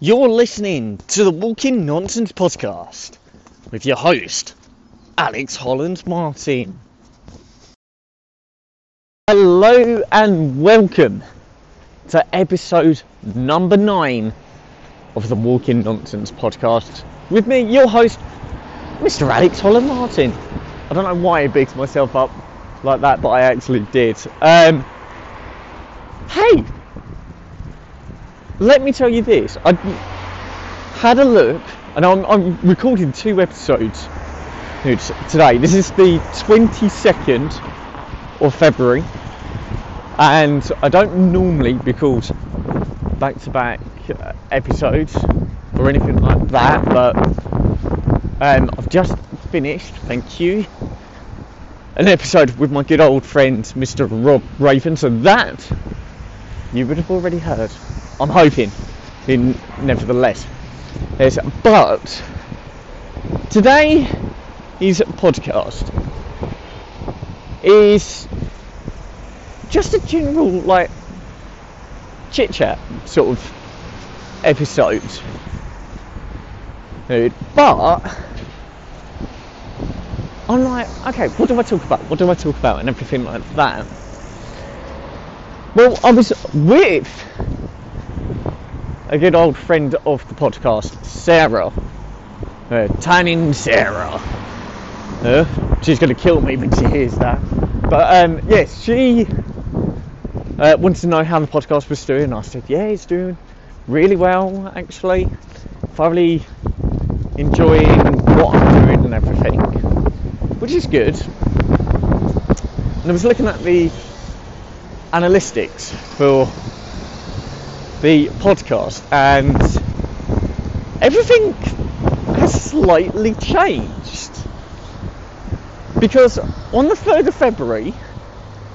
You're listening to the Walking Nonsense podcast with your host, Alex Holland Martin. Hello and welcome to episode number nine of the Walking Nonsense podcast with me, your host, Mr. Alex Holland Martin. I don't know why I bigged myself up like that, but I actually did. Um, hey, let me tell you this. I had a look, and I'm, I'm recording two episodes today. This is the 22nd of February, and I don't normally record back to back episodes or anything like that, but um, I've just finished, thank you, an episode with my good old friend Mr. Rob Raven, so that you would have already heard. I'm hoping, in, nevertheless. Yes, but today is podcast is just a general like chit chat sort of episode. But I'm like, okay, what do I talk about? What do I talk about? And everything like that. Well, I was with a good old friend of the podcast, Sarah. Uh, Tanning Sarah. Uh, she's going to kill me when she hears that. But um, yes, she uh, wanted to know how the podcast was doing. I said, yeah, it's doing really well, actually. Thoroughly enjoying what I'm doing and everything, which is good. And I was looking at the analytics for the podcast, and everything has slightly changed. Because on the 3rd of February,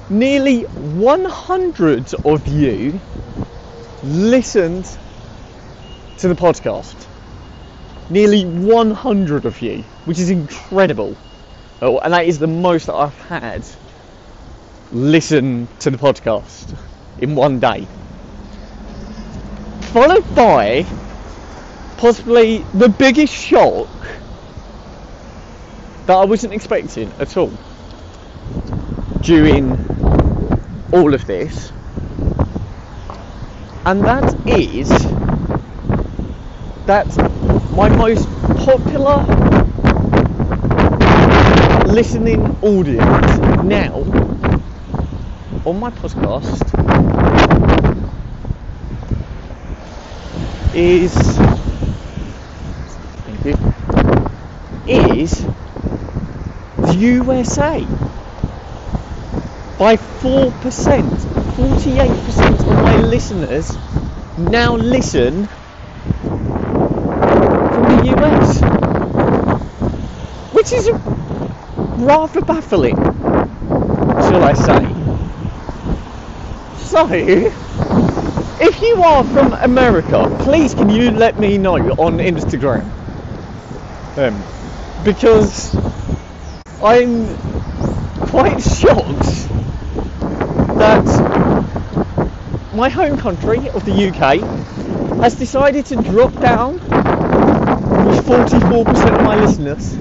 nearly 100 of you listened to the podcast. Nearly 100 of you, which is incredible. Oh, and that is the most that I've had listen to the podcast in one day followed by possibly the biggest shock that I wasn't expecting at all during all of this, and that is that my most popular listening audience. Now on my podcast is thank you is the USA by 4%. 48% of my listeners now listen from the US. Which is rather baffling, shall I say. So, if you are from America, please can you let me know on Instagram? Um, because I'm quite shocked that my home country of the UK has decided to drop down with 44% of my listeners.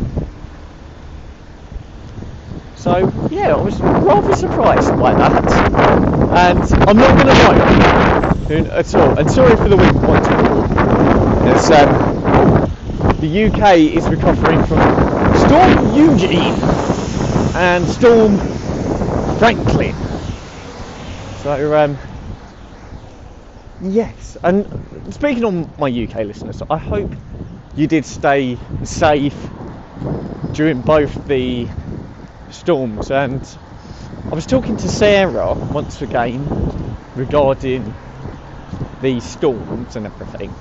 So yeah, I was rather surprised by that, and I'm not going to lie at all. And sorry for the weak point. It's, um, the UK is recovering from Storm Eunice and Storm Franklin. So, um, yes. And speaking on my UK listeners, I hope you did stay safe during both the storms. And I was talking to Sarah once again regarding these storms and everything.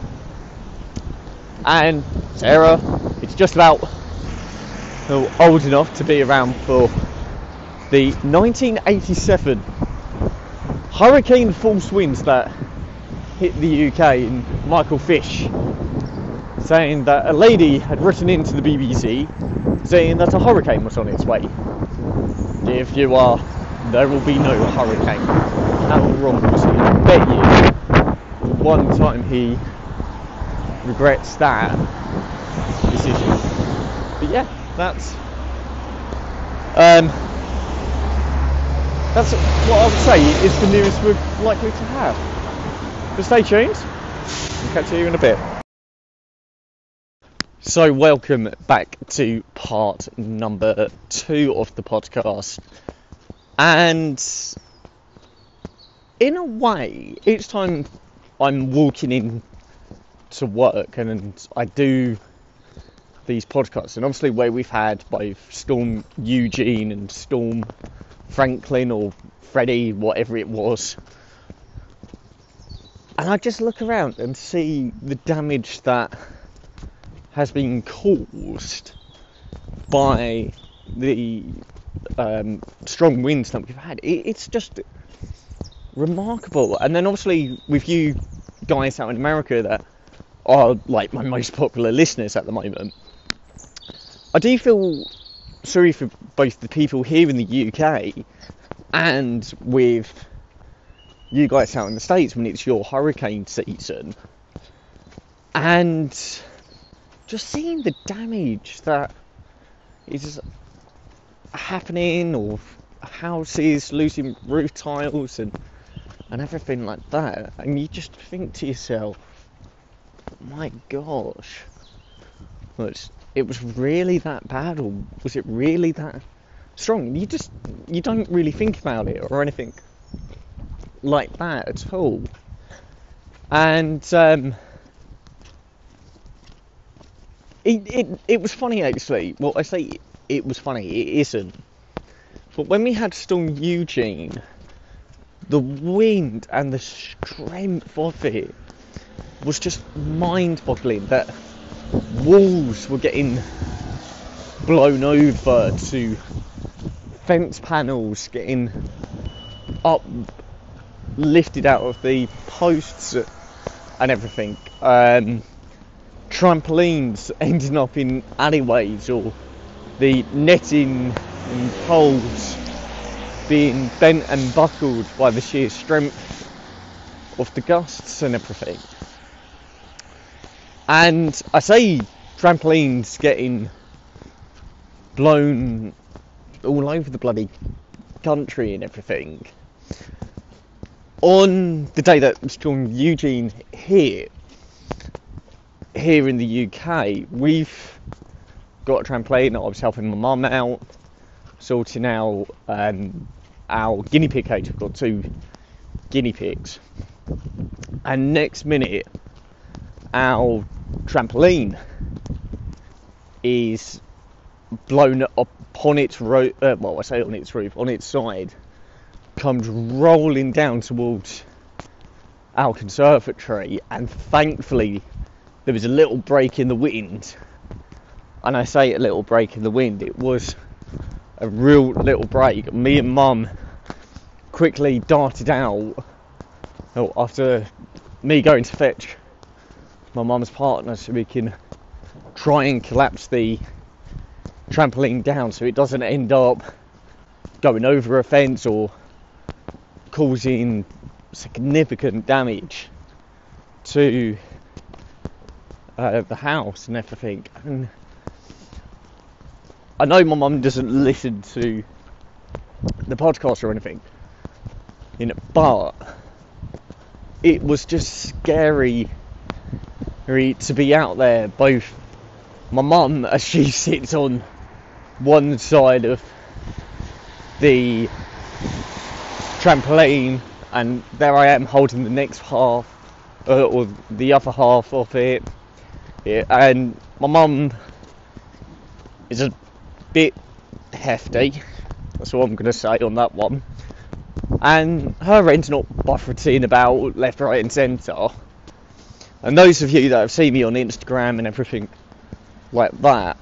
And Sarah, it's just about old enough to be around for the 1987 hurricane force winds that hit the UK in Michael Fish saying that a lady had written into the BBC saying that a hurricane was on its way. If you are, there will be no hurricane. How wrong was? I bet you one time he regrets that decision. But yeah, that's um, that's what I would say is the news we're likely to have. But stay tuned. I'll catch you in a bit. So, welcome back to part number two of the podcast. And in a way, each time I'm walking in to work and I do these podcasts, and obviously where we've had both Storm Eunice and Storm Franklin or Freddie, whatever it was, and I just look around and see the damage that has been caused by the um, strong winds that we've had. It, it's just remarkable. And then obviously with you guys out in America that are like my most popular listeners at the moment, I do feel sorry for both the people here in the UK and with you guys out in the States when it's your hurricane season. And just seeing the damage that is happening or houses losing roof tiles and and everything like that and you just think to yourself my gosh it was really that bad or was it really that strong? You just you don't really think about it or anything like that at all. And um, it, it, it was funny actually. Well I say it was funny. It isn't. But when we had Storm Eunice the wind and the strength of it was just mind boggling that walls were getting blown over to fence panels getting up lifted out of the posts and everything. Um, trampolines ending up in alleyways or the netting and poles being bent and buckled by the sheer strength of the gusts and everything. And I say trampolines getting blown all over the bloody country and everything. On the day that Storm Eunice hit, here in the UK, we've got a trampoline. I was helping my mum out, sorting out um, our guinea pig cage. We've got two guinea pigs, and next minute, our trampoline is blown upon its roof. Uh, well, I say on its roof, on its side, comes rolling down towards our conservatory, and thankfully there was a little break in the wind. And I say a little break in the wind, it was a real little break. Me and Mum quickly darted out oh, after me going to fetch my mum's partner so we can try and collapse the trampoline down so it doesn't end up going over a fence or causing significant damage to uh, the house and everything. And I know my mum doesn't listen to the podcast or anything, you know, but it was just scary to be out there. Both my mum, as she sits on one side of the trampoline, and there I am holding the next half uh, or the other half of it. Yeah, and my mum is a bit hefty. That's all I'm going to say on that one. And her end's not buffeting about left, right, and centre. And those of you that have seen me on Instagram and everything like that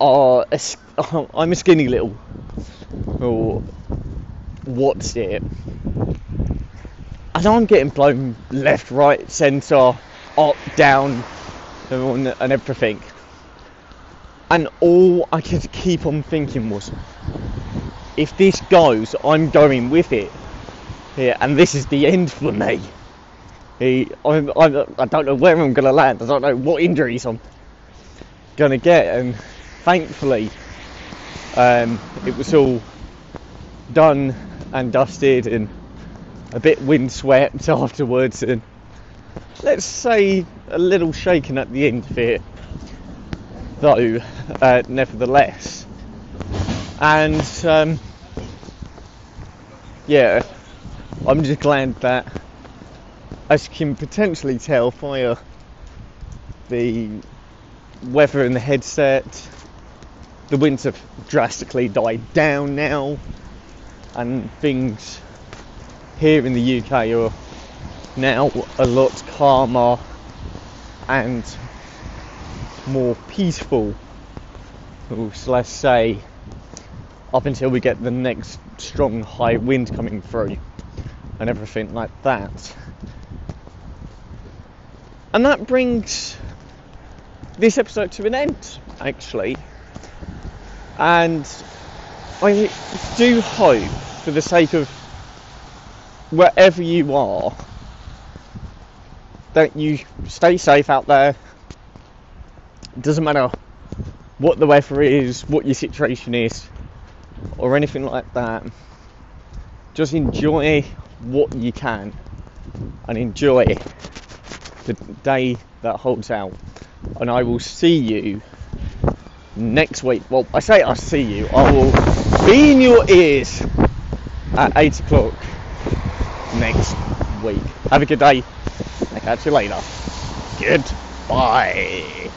are a, I'm a skinny little or what's it and I'm getting blown left right centre up down and, and everything and all I could keep on thinking was if this goes I'm going with it here and this is the end for me I, I, I don't know where I'm going to land. I don't know what injuries I'm going to get. And thankfully, um, it was all done and dusted and a bit windswept afterwards. And let's say a little shaken at the end of it, though, uh, nevertheless. And um, yeah, I'm just glad that, as you can potentially tell via the weather in the headset, the winds have drastically died down now, and things here in the UK are now a lot calmer and more peaceful, let's say, up until we get the next strong high wind coming through and everything like that. And that brings this episode to an end, actually. And I do hope, for the sake of wherever you are, that you stay safe out there. It doesn't matter what the weather is, what your situation is, or anything like that. Just enjoy what you can and enjoy the day that holds out. And I will see you next week. Well, I say I'll see you. I will be in your ears at 8 o'clock next week. Have a good day. I'll catch you later. Goodbye.